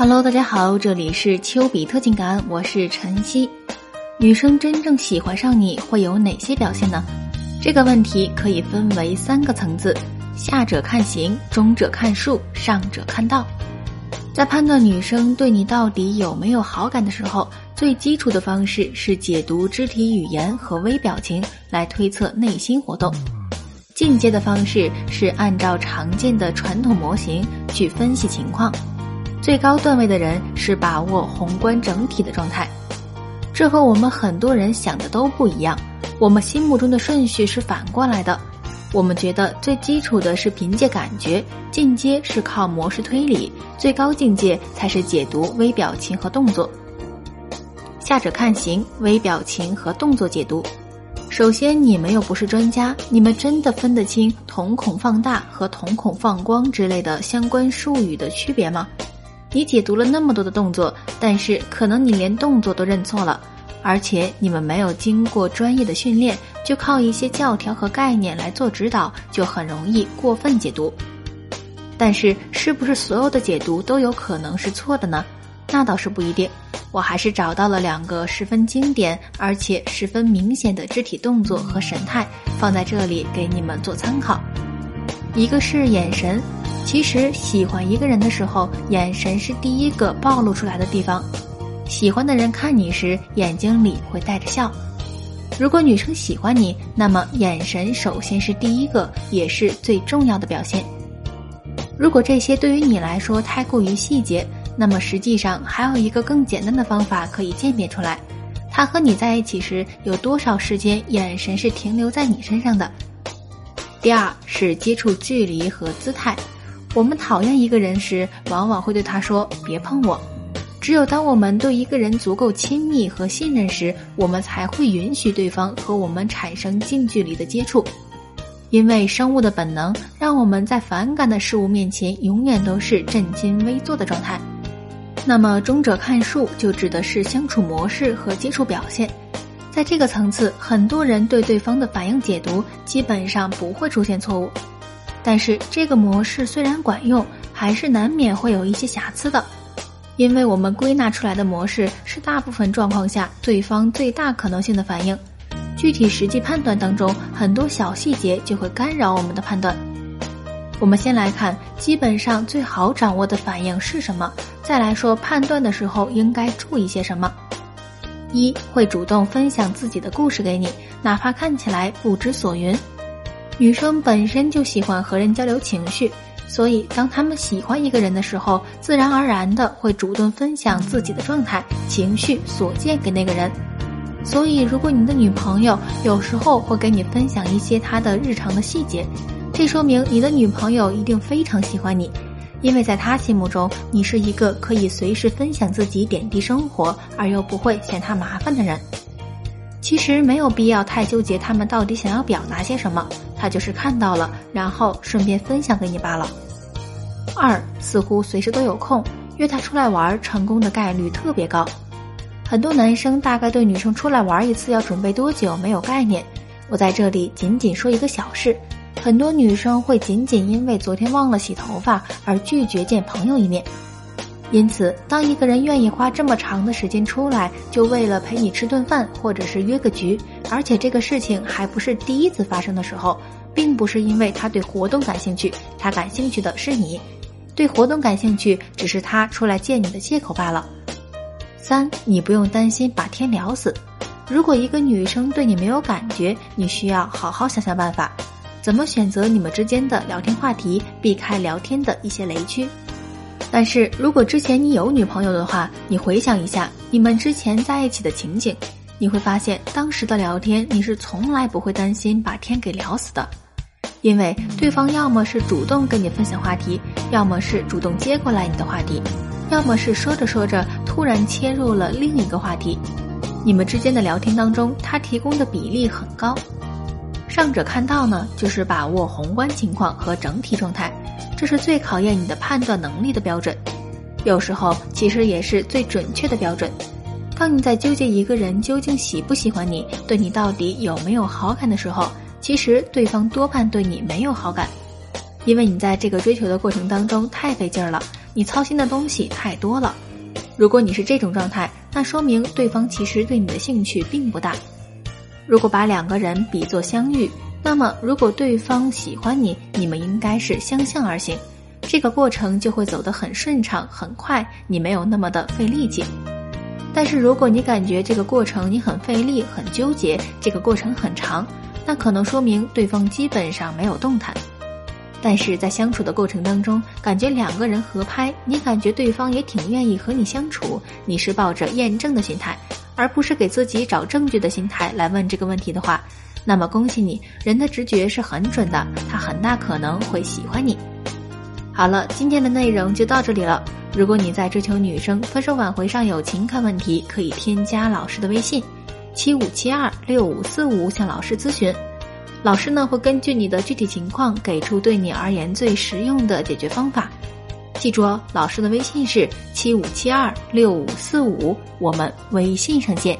Hello，大家好，这里是丘比特情感，我是晨曦。女生真正喜欢上你会有哪些表现呢？这个问题可以分为三个层次：下者看形，中者看术，上者看道。在判断女生对你到底有没有好感的时候，最基础的方式是解读肢体语言和微表情来推测内心活动；进阶的方式是按照常见的传统模型去分析情况；最高段位的人是把握宏观整体的状态。这和我们很多人想的都不一样，我们心目中的顺序是反过来的。我们觉得最基础的是凭借感觉，进阶是靠模式推理，最高境界才是解读微表情和动作。下者看形，微表情和动作解读。首先，你们又不是专家，你们真的分得清瞳孔放大和瞳孔放光之类的相关术语的区别吗？你解读了那么多的动作，但是可能你连动作都认错了。而且你们没有经过专业的训练，就靠一些教条和概念来做指导，就很容易过分解读。但是，是不是所有的解读都有可能是错的呢？那倒是不一定。我还是找到了两个十分经典而且十分明显的肢体动作和神态，放在这里给你们做参考。一个是眼神，其实喜欢一个人的时候，眼神是第一个暴露出来的地方。喜欢的人看你时，眼睛里会带着笑。如果女生喜欢你，那么眼神首先是第一个，也是最重要的表现。如果这些对于你来说太过于细节，那么实际上还有一个更简单的方法可以鉴别出来：他和你在一起时有多少时间眼神是停留在你身上的。第二是接触距离和姿态。我们讨厌一个人时，往往会对他说：“别碰我。”只有当我们对一个人足够亲密和信任时，我们才会允许对方和我们产生近距离的接触，因为生物的本能让我们在反感的事物面前永远都是震惊微坐的状态。那么，中者看数就指的是相处模式和接触表现，在这个层次，很多人对对方的反应解读基本上不会出现错误，但是这个模式虽然管用，还是难免会有一些瑕疵的。因为我们归纳出来的模式是大部分状况下对方最大可能性的反应，具体实际判断当中很多小细节就会干扰我们的判断。我们先来看基本上最好掌握的反应是什么，再来说判断的时候应该注意些什么。一会主动分享自己的故事给你，哪怕看起来不知所云。女生本身就喜欢和人交流情绪。所以，当他们喜欢一个人的时候，自然而然的会主动分享自己的状态、情绪、所见给那个人。所以，如果你的女朋友有时候会跟你分享一些她的日常的细节，这说明你的女朋友一定非常喜欢你，因为在她心目中，你是一个可以随时分享自己点滴生活而又不会嫌她麻烦的人。其实没有必要太纠结他们到底想要表达些什么。他就是看到了，然后顺便分享给你罢了。二，似乎随时都有空，约他出来玩，成功的概率特别高。很多男生大概对女生出来玩一次要准备多久没有概念。我在这里仅仅说一个小事，很多女生会仅仅因为昨天忘了洗头发而拒绝见朋友一面。因此，当一个人愿意花这么长的时间出来，就为了陪你吃顿饭，或者是约个局，而且这个事情还不是第一次发生的时候，并不是因为他对活动感兴趣，他感兴趣的是你，对活动感兴趣只是他出来见你的借口罢了。三，你不用担心把天聊死。如果一个女生对你没有感觉，你需要好好想想办法，怎么选择你们之间的聊天话题，避开聊天的一些雷区。但是如果之前你有女朋友的话，你回想一下你们之前在一起的情景，你会发现当时的聊天你是从来不会担心把天给聊死的，因为对方要么是主动跟你分享话题，要么是主动接过来你的话题，要么是说着说着突然切入了另一个话题，你们之间的聊天当中他提供的比例很高。上者看到呢，就是把握宏观情况和整体状态。这是最考验你的判断能力的标准，有时候其实也是最准确的标准。当你在纠结一个人究竟喜不喜欢你，对你到底有没有好感的时候，其实对方多半对你没有好感。因为你在这个追求的过程当中太费劲儿了，你操心的东西太多了。如果你是这种状态，那说明对方其实对你的兴趣并不大。如果把两个人比作相遇，那么如果对方喜欢你，你们应该是相向而行，这个过程就会走得很顺畅、很快，你没有那么的费力气。但是如果你感觉这个过程你很费力、很纠结，这个过程很长，那可能说明对方基本上没有动弹。但是在相处的过程当中，感觉两个人合拍，你感觉对方也挺愿意和你相处，你是抱着验证的心态，而不是给自己找证据的心态来问这个问题的话，那么恭喜你，人的直觉是很准的，他很大可能会喜欢你。好了，今天的内容就到这里了。如果你在追求女生分手挽回上有情感问题，可以添加老师的微信：七五七二六五四五，向老师咨询。老师呢会根据你的具体情况给出对你而言最实用的解决方法。记住哦，老师的微信是七五七二六五四五，我们微信上见。